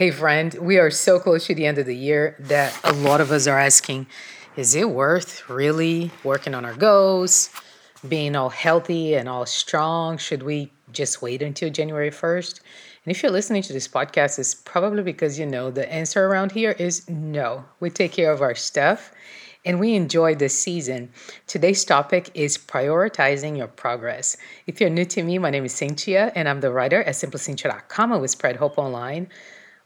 Hey, friend, we are so close to the end of the year that a lot of us are asking is it worth really working on our goals, being all healthy and all strong? Should we just wait until January 1st? And if you're listening to this podcast, it's probably because you know the answer around here is no. We take care of our stuff and we enjoy this season. Today's topic is prioritizing your progress. If you're new to me, my name is Cintia, and I'm the writer at simplycintia.com and we spread hope online,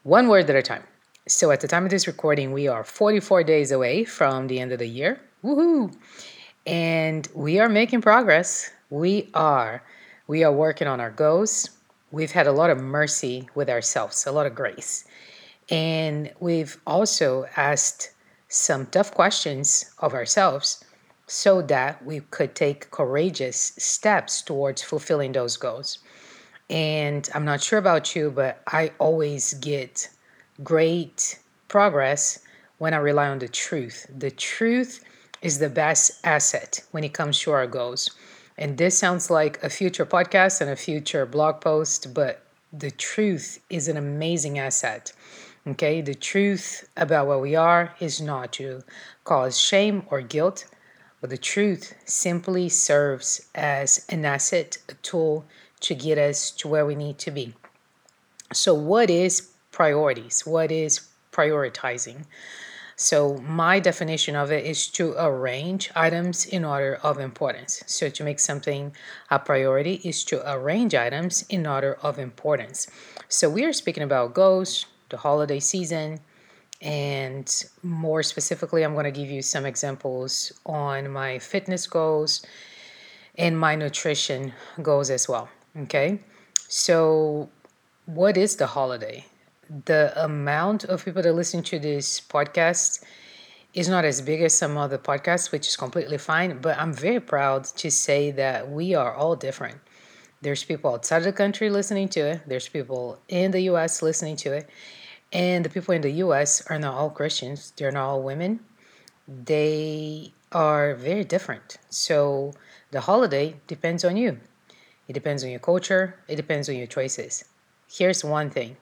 one word at a time. So at the time of this recording, we are 44 days away from the end of the year. Woohoo! And we are making progress. We are. We are working on our goals. We've had a lot of mercy with ourselves, a lot of grace. And we've also asked some tough questions of ourselves so that we could take courageous steps towards fulfilling those goals. And I'm not sure about you, but I always get great progress when I rely on the truth. The truth is the best asset when it comes to our goals. And this sounds like a future podcast and a future blog post, but the truth is an amazing asset. Okay, the truth about what we are is not to cause shame or guilt, but the truth simply serves as an asset, a tool to get us to where we need to be. So, what is priorities? What is prioritizing? So, my definition of it is to arrange items in order of importance. So, to make something a priority is to arrange items in order of importance. So, we are speaking about goals, the holiday season. And more specifically, I'm going to give you some examples on my fitness goals and my nutrition goals as well. Okay. So, what is the holiday? The amount of people that listen to this podcast is not as big as some other podcasts, which is completely fine. But I'm very proud to say that we are all different. There's people outside of the country listening to it, there's people in the US listening to it. And the people in the US are not all Christians, they're not all women. They are very different. So the holiday depends on you. It depends on your culture, it depends on your choices. Here's one thing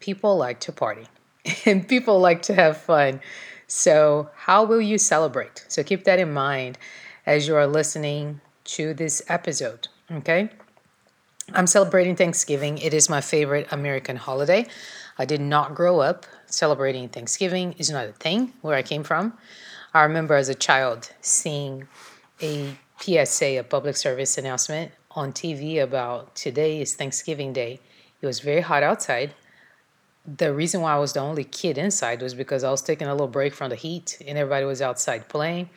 people like to party and people like to have fun. So, how will you celebrate? So, keep that in mind as you are listening to this episode. Okay. I'm celebrating Thanksgiving. It is my favorite American holiday. I did not grow up celebrating Thanksgiving. It's not a thing where I came from. I remember as a child seeing a PSA, a public service announcement on TV about today is Thanksgiving Day. It was very hot outside. The reason why I was the only kid inside was because I was taking a little break from the heat and everybody was outside playing.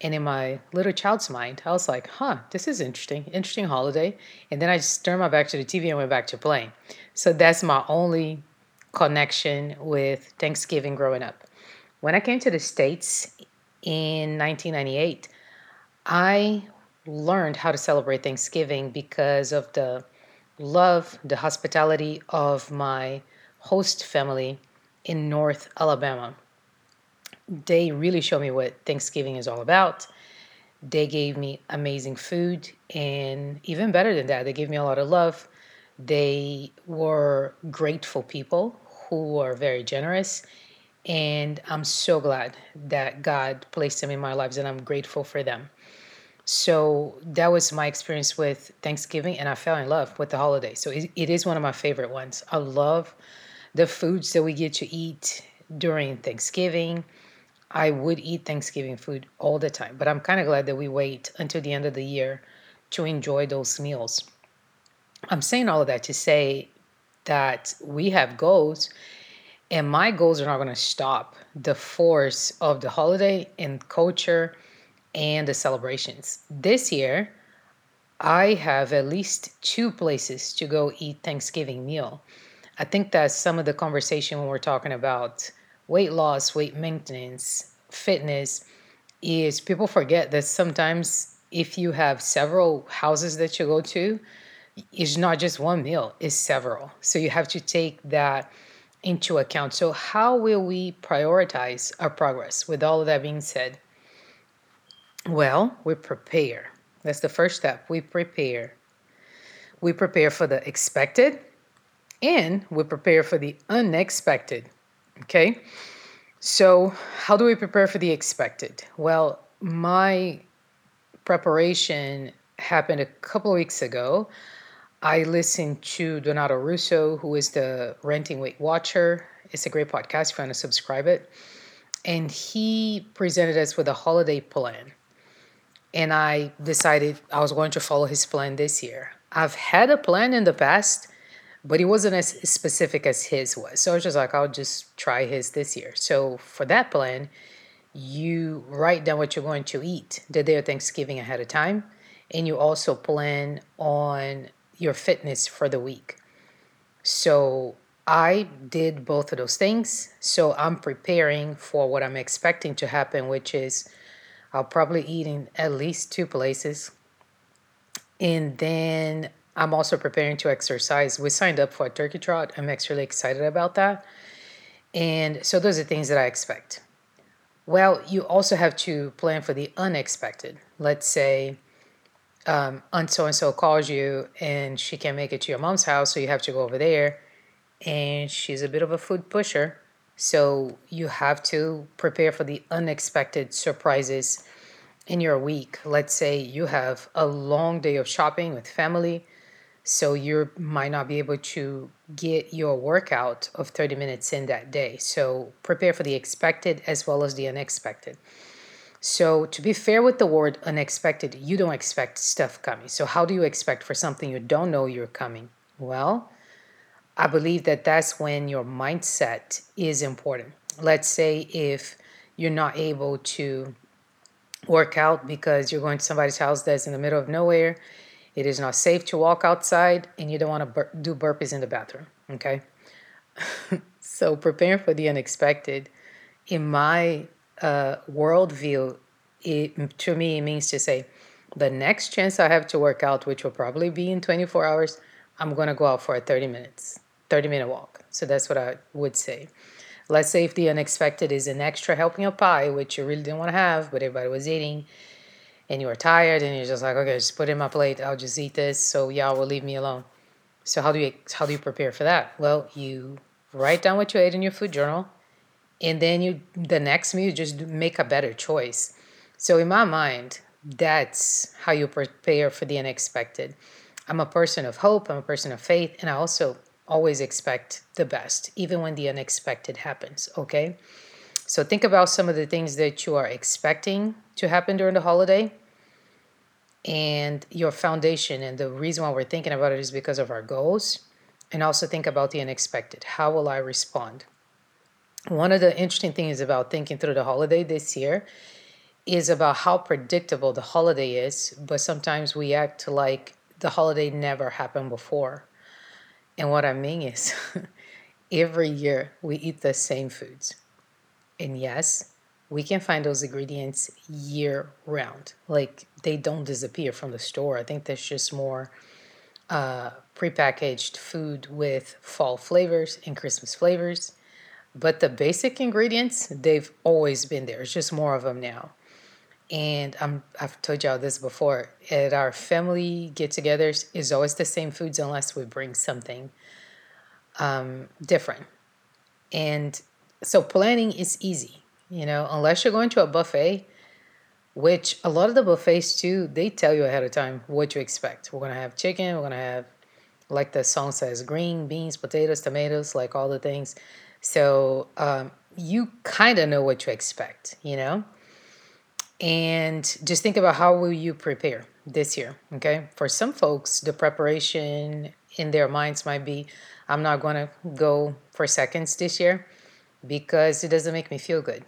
And in my little child's mind, I was like, huh, this is interesting, interesting holiday. And then I just turned my back to the TV and went back to playing. So that's my only connection with Thanksgiving growing up. When I came to the States in 1998, I learned how to celebrate Thanksgiving because of the love, the hospitality of my host family in North Alabama they really showed me what Thanksgiving is all about. They gave me amazing food, and even better than that, they gave me a lot of love. They were grateful people who were very generous, and I'm so glad that God placed them in my lives, and I'm grateful for them. So that was my experience with Thanksgiving, and I fell in love with the holiday. So it, it is one of my favorite ones. I love the foods that we get to eat during Thanksgiving I would eat Thanksgiving food all the time, but I'm kind of glad that we wait until the end of the year to enjoy those meals. I'm saying all of that to say that we have goals, and my goals are not going to stop the force of the holiday and culture and the celebrations. This year, I have at least two places to go eat Thanksgiving meal. I think that some of the conversation when we're talking about weight loss, weight maintenance, fitness is people forget that sometimes if you have several houses that you go to, it's not just one meal, it's several. So you have to take that into account. So, how will we prioritize our progress with all of that being said? Well, we prepare. That's the first step. We prepare. We prepare for the expected and we prepare for the unexpected. Okay. So, how do we prepare for the expected? Well, my preparation happened a couple weeks ago. I listened to Donato Russo, who is the Renting Weight Watcher. It's a great podcast if you want to subscribe it. And he presented us with a holiday plan. And I decided I was going to follow his plan this year. I've had a plan in the past, but it wasn't as specific as his was. So I was just like, I'll just try his this year. So for that plan, you write down what you're going to eat the day of Thanksgiving ahead of time, and you also plan on your fitness for the week. So I did both of those things. So I'm preparing for what I'm expecting to happen, which is I'll probably eat in at least two places. And then I'm also preparing to exercise. We signed up for a turkey trot. I'm extremely excited about that. And so those are things that I expect. Well, you also have to plan for the unexpected. Let's say um, aunt so and so calls you and she can't make it to your mom's house, so you have to go over there. And she's a bit of a food pusher. So you have to prepare for the unexpected surprises in your week. Let's say you have a long day of shopping with family so you might not be able to get your workout of 30 minutes in that day. So prepare for the expected as well as the unexpected. So to be fair with the word unexpected, you don't expect stuff coming. So how do you expect for something you don't know you're coming? Well, I believe that that's when your mindset is important. Let's say if you're not able to work out because you're going to somebody's house that's in the middle of nowhere it is not safe to walk outside, and you don't want to bur- do burpees in the bathroom. Okay. so preparing for the unexpected, in my uh, worldview, it to me it means to say, the next chance I have to work out, which will probably be in 24 hours, I'm going to go out for 30 minutes, 30 minute walk. So that's what I would say. Let's say if the unexpected is an extra helping of pie, which you really didn't want to have, but everybody was eating, and you are tired and you're just like, okay, just put in my plate. I'll just eat this. So y'all will leave me alone. So how do you how do you prepare for that? Well, you write down what you ate in your food journal, and then you the next meal you just make a better choice. So in my mind, that's how you prepare for the unexpected. I'm a person of hope. I'm a person of faith, and I also always expect the best, even when the unexpected happens. Okay. So think about some of the things that you are expecting to happen during the holiday and your foundation. And the reason why we're thinking about it is because of our goals. And also think about the unexpected. How will I respond? One of the interesting things about thinking through the holiday this year is about how predictable the holiday is, but sometimes we act like the holiday never happened before. And what I mean is, every year we eat the same foods and yes, we can find those ingredients year round. Like they don't disappear from the store. I think there's just more uh, prepackaged food with fall flavors and Christmas flavors. But the basic ingredients, they've always been there. It's just more of them now. And I'm, I've told y'all this before. At our family get-togethers, is always the same foods unless we bring something um, different. And so planning is easy, you know, unless you're going to a buffet, which a lot of the buffets too, they tell you ahead of time what to expect. We're gonna have chicken, we're gonna have like the song says, green beans, potatoes, tomatoes, like all the things. So um, you kind of know what to expect, you know. And just think about how will you prepare this year, okay? For some folks, the preparation in their minds might be, I'm not going to go for seconds this year because it doesn't make me feel good.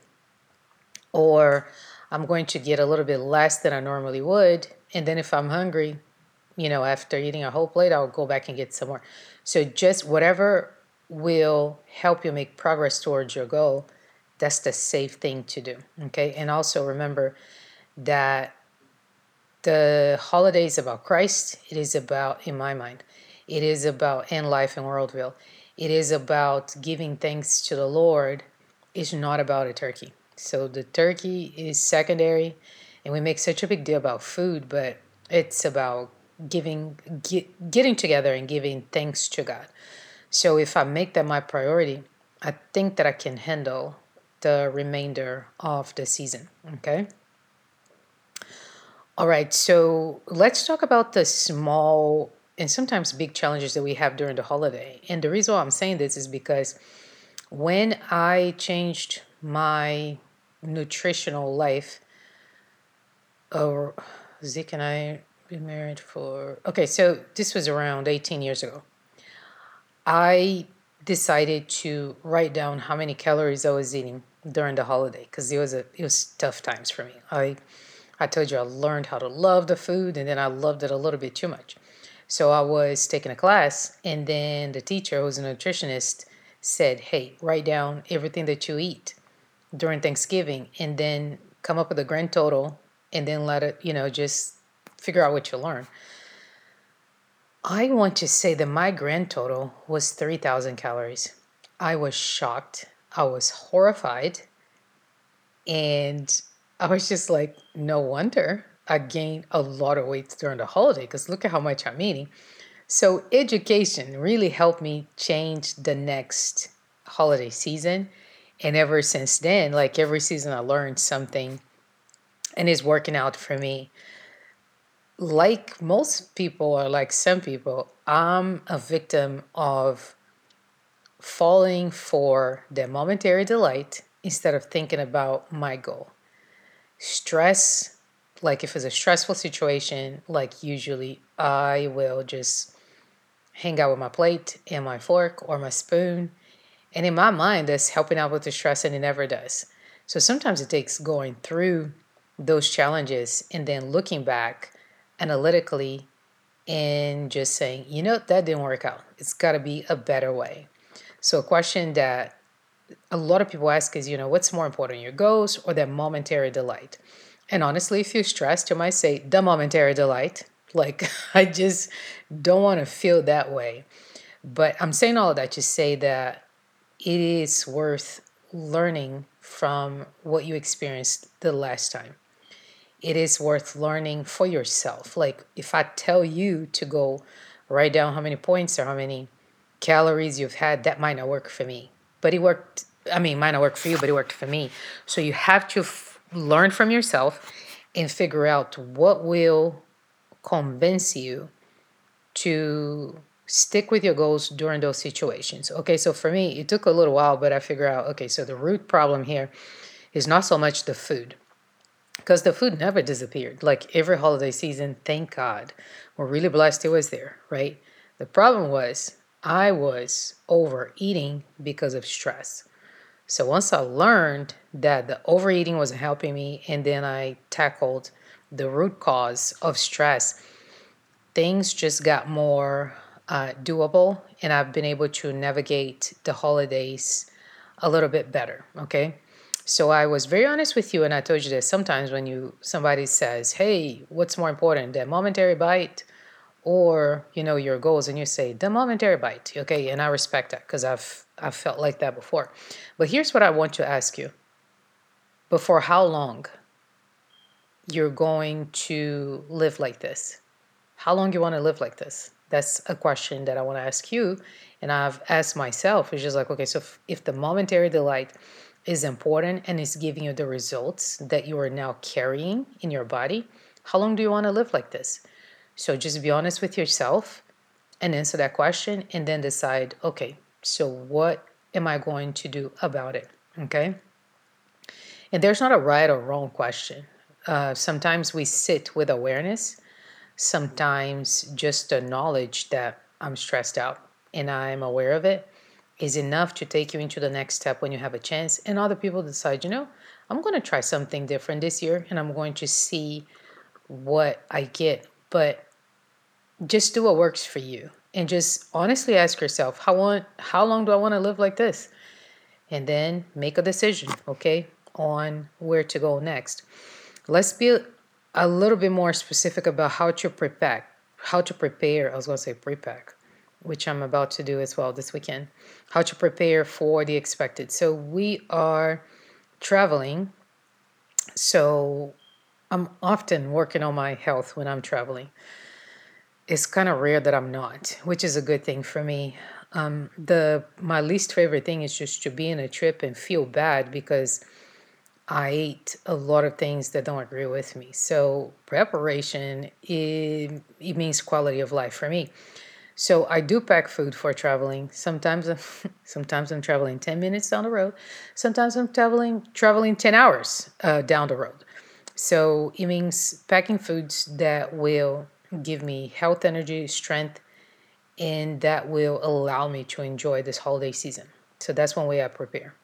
Or I'm going to get a little bit less than I normally would. And then if I'm hungry, you know, after eating a whole plate, I'll go back and get some more. So just whatever will help you make progress towards your goal, that's the safe thing to do. Okay. And also remember that the holiday is about Christ. It is about, in my mind, it is about in life and worldview it is about giving thanks to the Lord, it's not about a turkey. So the turkey is secondary, and we make such a big deal about food, but it's about giving get, getting together and giving thanks to God. So if I make that my priority, I think that I can handle the remainder of the season. Okay. All right. So let's talk about the small and sometimes big challenges that we have during the holiday. And the reason why I'm saying this is because when I changed my nutritional life, or Zeke and I been married for okay, so this was around 18 years ago. I decided to write down how many calories I was eating during the holiday because it was a it was tough times for me. I I told you I learned how to love the food and then I loved it a little bit too much. So I was taking a class and then the teacher who's a nutritionist said, "Hey, write down everything that you eat during Thanksgiving and then come up with a grand total and then let it, you know, just figure out what you learn." I want to say that my grand total was 3,000 calories. I was shocked. I was horrified. And I was just like, no wonder I gained a lot of weight during the holiday because look at how much I'm eating. So, education really helped me change the next holiday season. And ever since then, like every season, I learned something and it's working out for me like most people or like some people, I'm a victim of falling for the momentary delight instead of thinking about my goal. Stress, like if it's a stressful situation, like usually I will just hang out with my plate and my fork or my spoon. And in my mind, that's helping out with the stress, and it never does. So sometimes it takes going through those challenges and then looking back analytically and just saying, you know, that didn't work out. It's got to be a better way. So, a question that a lot of people ask is, you know, what's more important, your goals or that momentary delight? And honestly, if you're stressed, you might say the momentary delight. Like, I just don't want to feel that way. But I'm saying all of that to say that it is worth learning from what you experienced the last time it is worth learning for yourself. Like if I tell you to go write down how many points or how many calories you've had, that might not work for me. But it worked. I mean, might not work for you, but it worked for me. So you have to f- learn from yourself and figure out what will convince you to stick with your goals during those situations. Okay, so for me, it took a little while, but I figured out okay, so the root problem here is not so much the food because the food never disappeared. Like every holiday season, thank God. We're really blessed it was there, right? The problem was I was overeating because of stress. So once I learned that the overeating wasn't helping me, and then I tackled the root cause of stress, things just got more uh, doable, and I've been able to navigate the holidays a little bit better. Okay. So I was very honest with you, and I told you that sometimes when you somebody says, "Hey, what's more important, the momentary bite or you know your goals?" and you say the momentary bite, okay, and I respect that because I've I've felt like that before. But here's what I want to ask you: Before how long you're going to live like this? How long do you want to live like this? That's a question that I want to ask you, and I've asked myself. It's just like, okay, so if, if the momentary delight is important and is giving you the results that you are now carrying in your body, how long do you want to live like this? So just be honest with yourself and answer that question and then decide, okay, so what am I going to do about it? Okay. And there's not a right or wrong question. Uh, sometimes we sit with awareness, sometimes just the knowledge that I'm stressed out and I'm aware of it is enough to take you into the next step when you have a chance. And other people decide, you know, I'm going to try something different this year and I'm going to see what I get. But just do what works for you and just honestly ask yourself, how want how long do I want to live like this? And then make a decision, okay, on where to go next. Let's be a little bit more specific about how to prepare, how to prepare. I was going to say pre-pack which I'm about to do as well this weekend, how to prepare for the expected. So we are traveling. So I'm often working on my health when I'm traveling. It's kind of rare that I'm not, which is a good thing for me. Um, the my least favorite thing is just to be in a trip and feel bad because I ate a lot of things that don't agree with me. So preparation it, it means quality of life for me. So I do pack food for traveling. Sometimes sometimes I'm traveling 10 minutes down the road. Sometimes I'm traveling traveling 10 hours uh, down the road. So it means packing foods that will give me health, energy, strength, and that will allow me to enjoy this holiday season. So that's one way I prepare.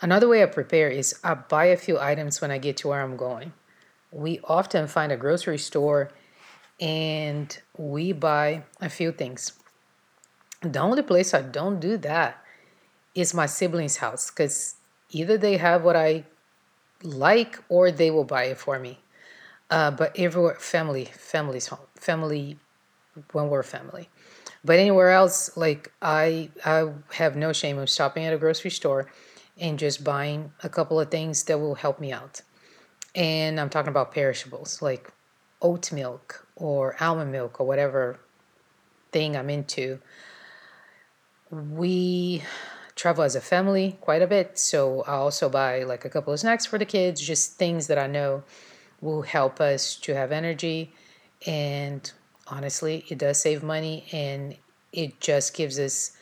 Another way I prepare is I buy a few items when I get to where I'm going. We often find a grocery store and we buy a few things. The only place I don't do that is my siblings' house because either they have what I like or they will buy it for me. Uh, but everywhere, family, family's home, family, when we're family. But anywhere else, like I, I have no shame of stopping at a grocery store and just buying a couple of things that will help me out. And I'm talking about perishables like oat milk or almond milk or whatever thing I'm into. We travel as a family quite a bit, so I also buy like a couple of snacks for the kids, just things that I know will help us to have energy. And honestly, it does save money and it just gives us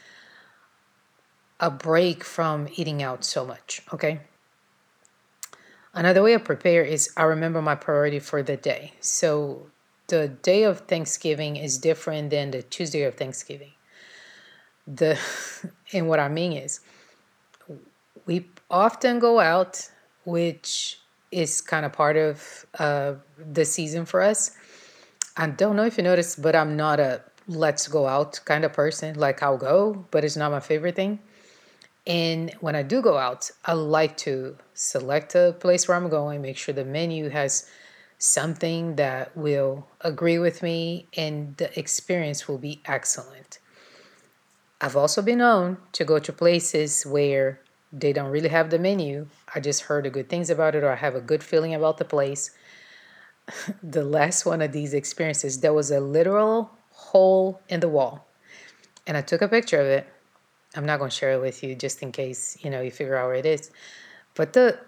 a break from eating out so much, okay? Another way I prepare is I remember my priority for the day. So the day of Thanksgiving is different than the Tuesday of Thanksgiving. The and what I mean is we often go out, which is kind of part of uh, the season for us. I don't know if you noticed, but I'm not a let's go out kind of person. Like I'll go, but it's not my favorite thing. And when I do go out, I like to select a place where I'm going, make sure the menu has something that will agree with me and the experience will be excellent. I've also been known to go to places where they don't really have the menu. I just heard the good things about it or I have a good feeling about the place. the last one of these experiences, there was a literal hole in the wall. And I took a picture of it I'm not going to share it with you just in case, you know, you figure out where it is. But the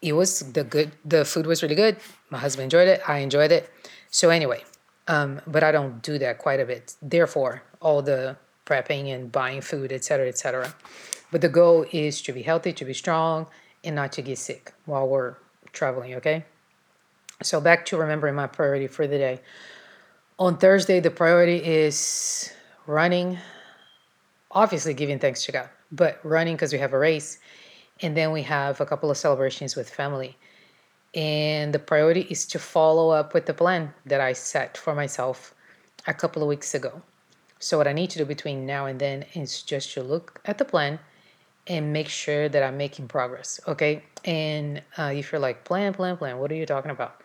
it was the good the food was really good. My husband enjoyed it. I enjoyed it. So anyway, um, but I don't do that quite a bit. Therefore, all the prepping and buying food, etc., etc. But the goal is to be healthy, to be strong, and not to get sick while we're traveling, okay? So back to remembering my priority for the day. On Thursday, the priority is running obviously giving thanks to God, but running because we have a race. And then we have a couple of celebrations with family. And the priority is to follow up with the plan that I set for myself a couple of weeks ago. So, what I need to do between now and then is just to look at the plan and make sure that I'm making progress. Okay. And uh, if you're like, plan, plan, plan, what are you talking about?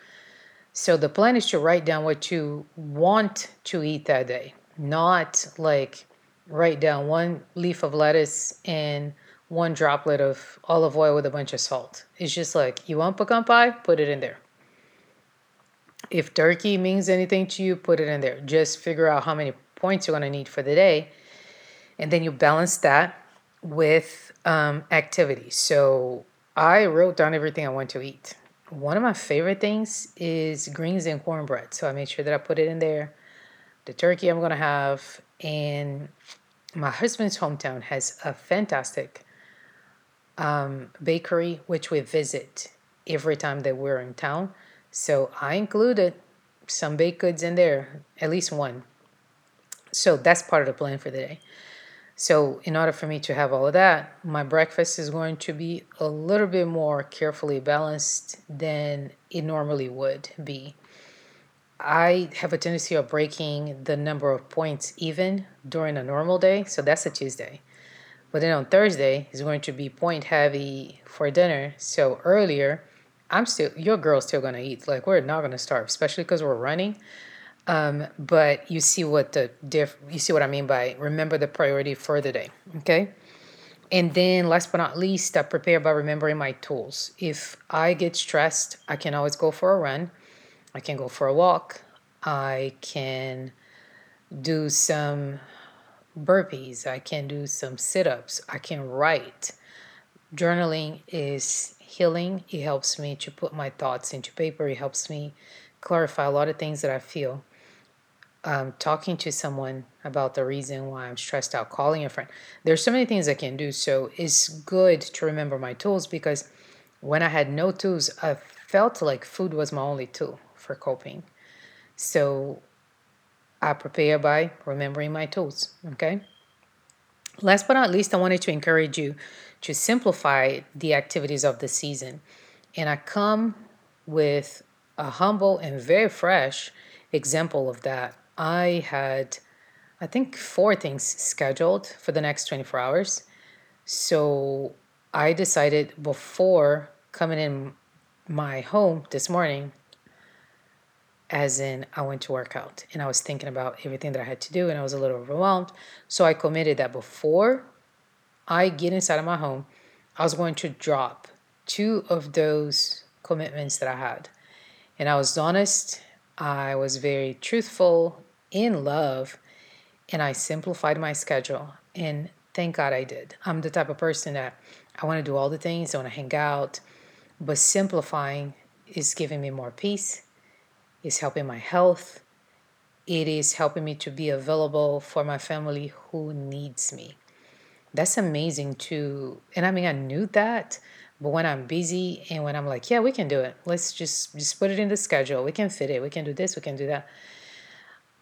So, the plan is to write down what you want to eat that day, not like write down one leaf of lettuce and one droplet of olive oil with a bunch of salt. It's just like, you want pecan pie? Put it in there. If turkey means anything to you, put it in there. Just figure out how many points you're going to need for the day. And then you balance that with um, activities. So I wrote down everything I want to eat. One of my favorite things is greens and cornbread. So I made sure that I put it in there. The turkey I'm going to have. And my husband's hometown has a fantastic um, bakery, which we visit every time that we're in town. So I included some baked goods in there, at least one. So that's part of the plan for the day. So, in order for me to have all of that, my breakfast is going to be a little bit more carefully balanced than it normally would be. I have a tendency of breaking the number of points even during a normal day, so that's a Tuesday. But then on Thursday is going to be point heavy for dinner. So earlier, I'm still your girl's still gonna eat. Like we're not gonna starve, especially because we're running. Um, but you see what the diff you see what I mean by remember the priority for the day. Okay. And then last but not least, I prepare by remembering my tools. If I get stressed, I can always go for a run. I can go for a walk. I can do some burpees, I can do some sit ups, I can write. Journaling is healing. It helps me to put my thoughts into paper, it helps me clarify a lot of things that I feel. Um, talking to someone about the reason why I'm stressed out, calling a friend. There's so many things I can do. So it's good to remember my tools because when I had no tools, I felt like food was my only tool for coping. So I prepare by remembering my tools. Okay. Last but not least, I wanted to encourage you to simplify the activities of the season. And I come with a humble and very fresh example of that. I had, I think, four things scheduled for the next 24 hours. So I decided before coming in my home this morning as in I went to work out and I was thinking about everything that I had to do and I was a little overwhelmed. So I committed that before I get inside of my home, I was going to drop two of those commitments that I had. And I was honest, I was very truthful, in love, and I simplified my schedule. And thank God I did. I'm the type of person that I want to do all the things, I want to hang out, but simplifying is giving me more peace is helping my health. It is helping me to be available for my family who needs me. That's amazing too. And I mean, I knew that, but when I'm busy and when I'm like, yeah, we can do it. Let's just just put it in the schedule. We can fit it. We can do this. We can do that.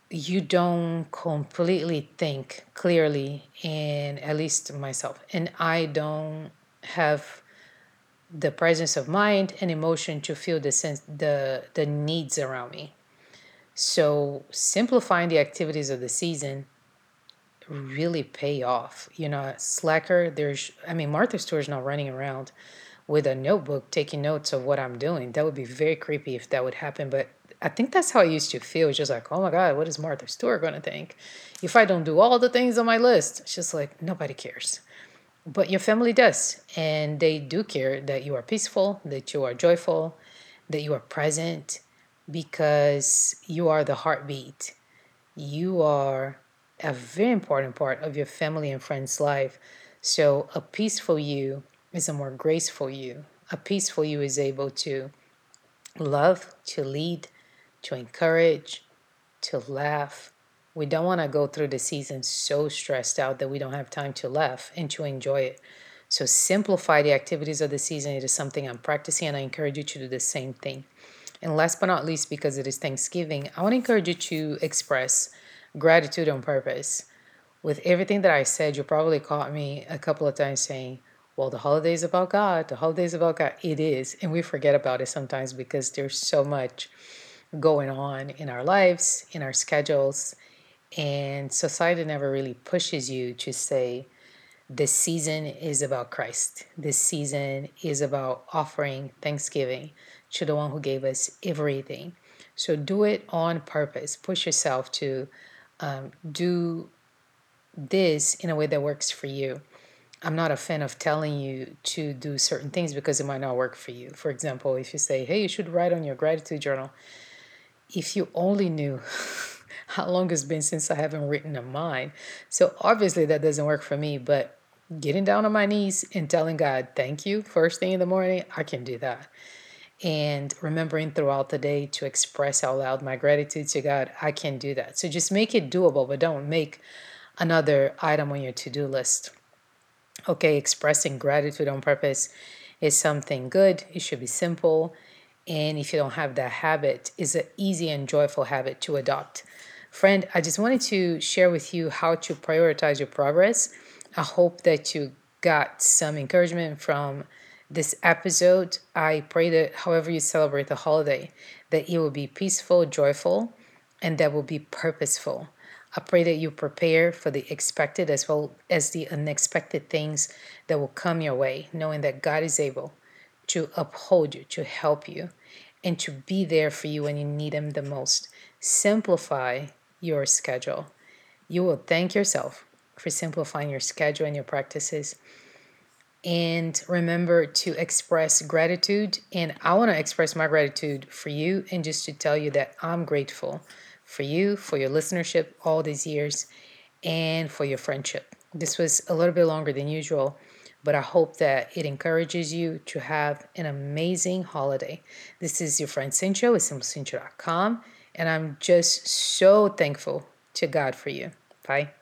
You don't completely think clearly, and at least myself, and I don't have the presence of mind and emotion to feel the sense the the needs around me. So simplifying the activities of the season really pay off. You know slacker there's i mean martha is not running around with a notebook taking notes of what i'm doing. That would be very creepy if that would happen but i think that's how i used to feel. It's just like oh my god what is martha stewart going to think? If i don't do all the things on my list it's just like nobody cares. But your family does and they do care that you are peaceful that you are joyful that you are present because you are the heartbeat. You are a very important part of your family and friends life. So a peaceful you is a more graceful you. A peaceful you is able to love to lead to encourage to laugh we don't want to go through the season so stressed out that we don't have time to laugh and to enjoy it. So simplify the activities of the season. It is something I'm practicing, and I encourage you to do the same thing. And last but not least, because it is Thanksgiving, I want to encourage you to express gratitude on purpose. With everything that I said, you probably caught me a couple of times saying, well, the holiday is about God. The holiday is about God. It is. And we forget about it sometimes because there's so much going on in our lives, in our schedules, and society never really pushes you to say, this season is about Christ. This season is about offering thanksgiving to the one who gave us everything. So do it on purpose. Push yourself to um, do this in a way that works for you. I'm not a fan of telling you to do certain things because it might not work for you. For example, if you say, hey, you should write on your gratitude journal, if you only knew how long it's been since I haven't written a mine. So obviously that doesn't work for me, but getting down on my knees and telling God, thank you, first thing in the morning, I can do that. And remembering throughout the day to express out loud my gratitude to God, I can do that. So just make it doable, but don't make another item on your to do list. Okay, expressing gratitude on purpose is something good. It should be simple. And if you don't have that habit, it's an easy and joyful habit to adopt. Friend, I just wanted to share with you how to prioritize your progress. I hope that you got some encouragement from this episode. I pray that however you celebrate the holiday, that it will be peaceful, joyful, and that will be purposeful. I pray that you prepare for the expected as well as the unexpected things that will come your way, knowing that God is able to uphold you, to help you, and to be there for you when you need Him the most. Simplify your schedule. You will thank yourself for simplifying your schedule and your practices. And remember to express gratitude. And I want to express my gratitude for you and just to tell you that I'm grateful for you, for your listenership all these years. and for your friendship. This was a little bit longer than usual, but I hope that it encourages you to have an amazing holiday. This is your friend Cintia with simplycintia.com, and I'm just so thankful to God for you. Bye.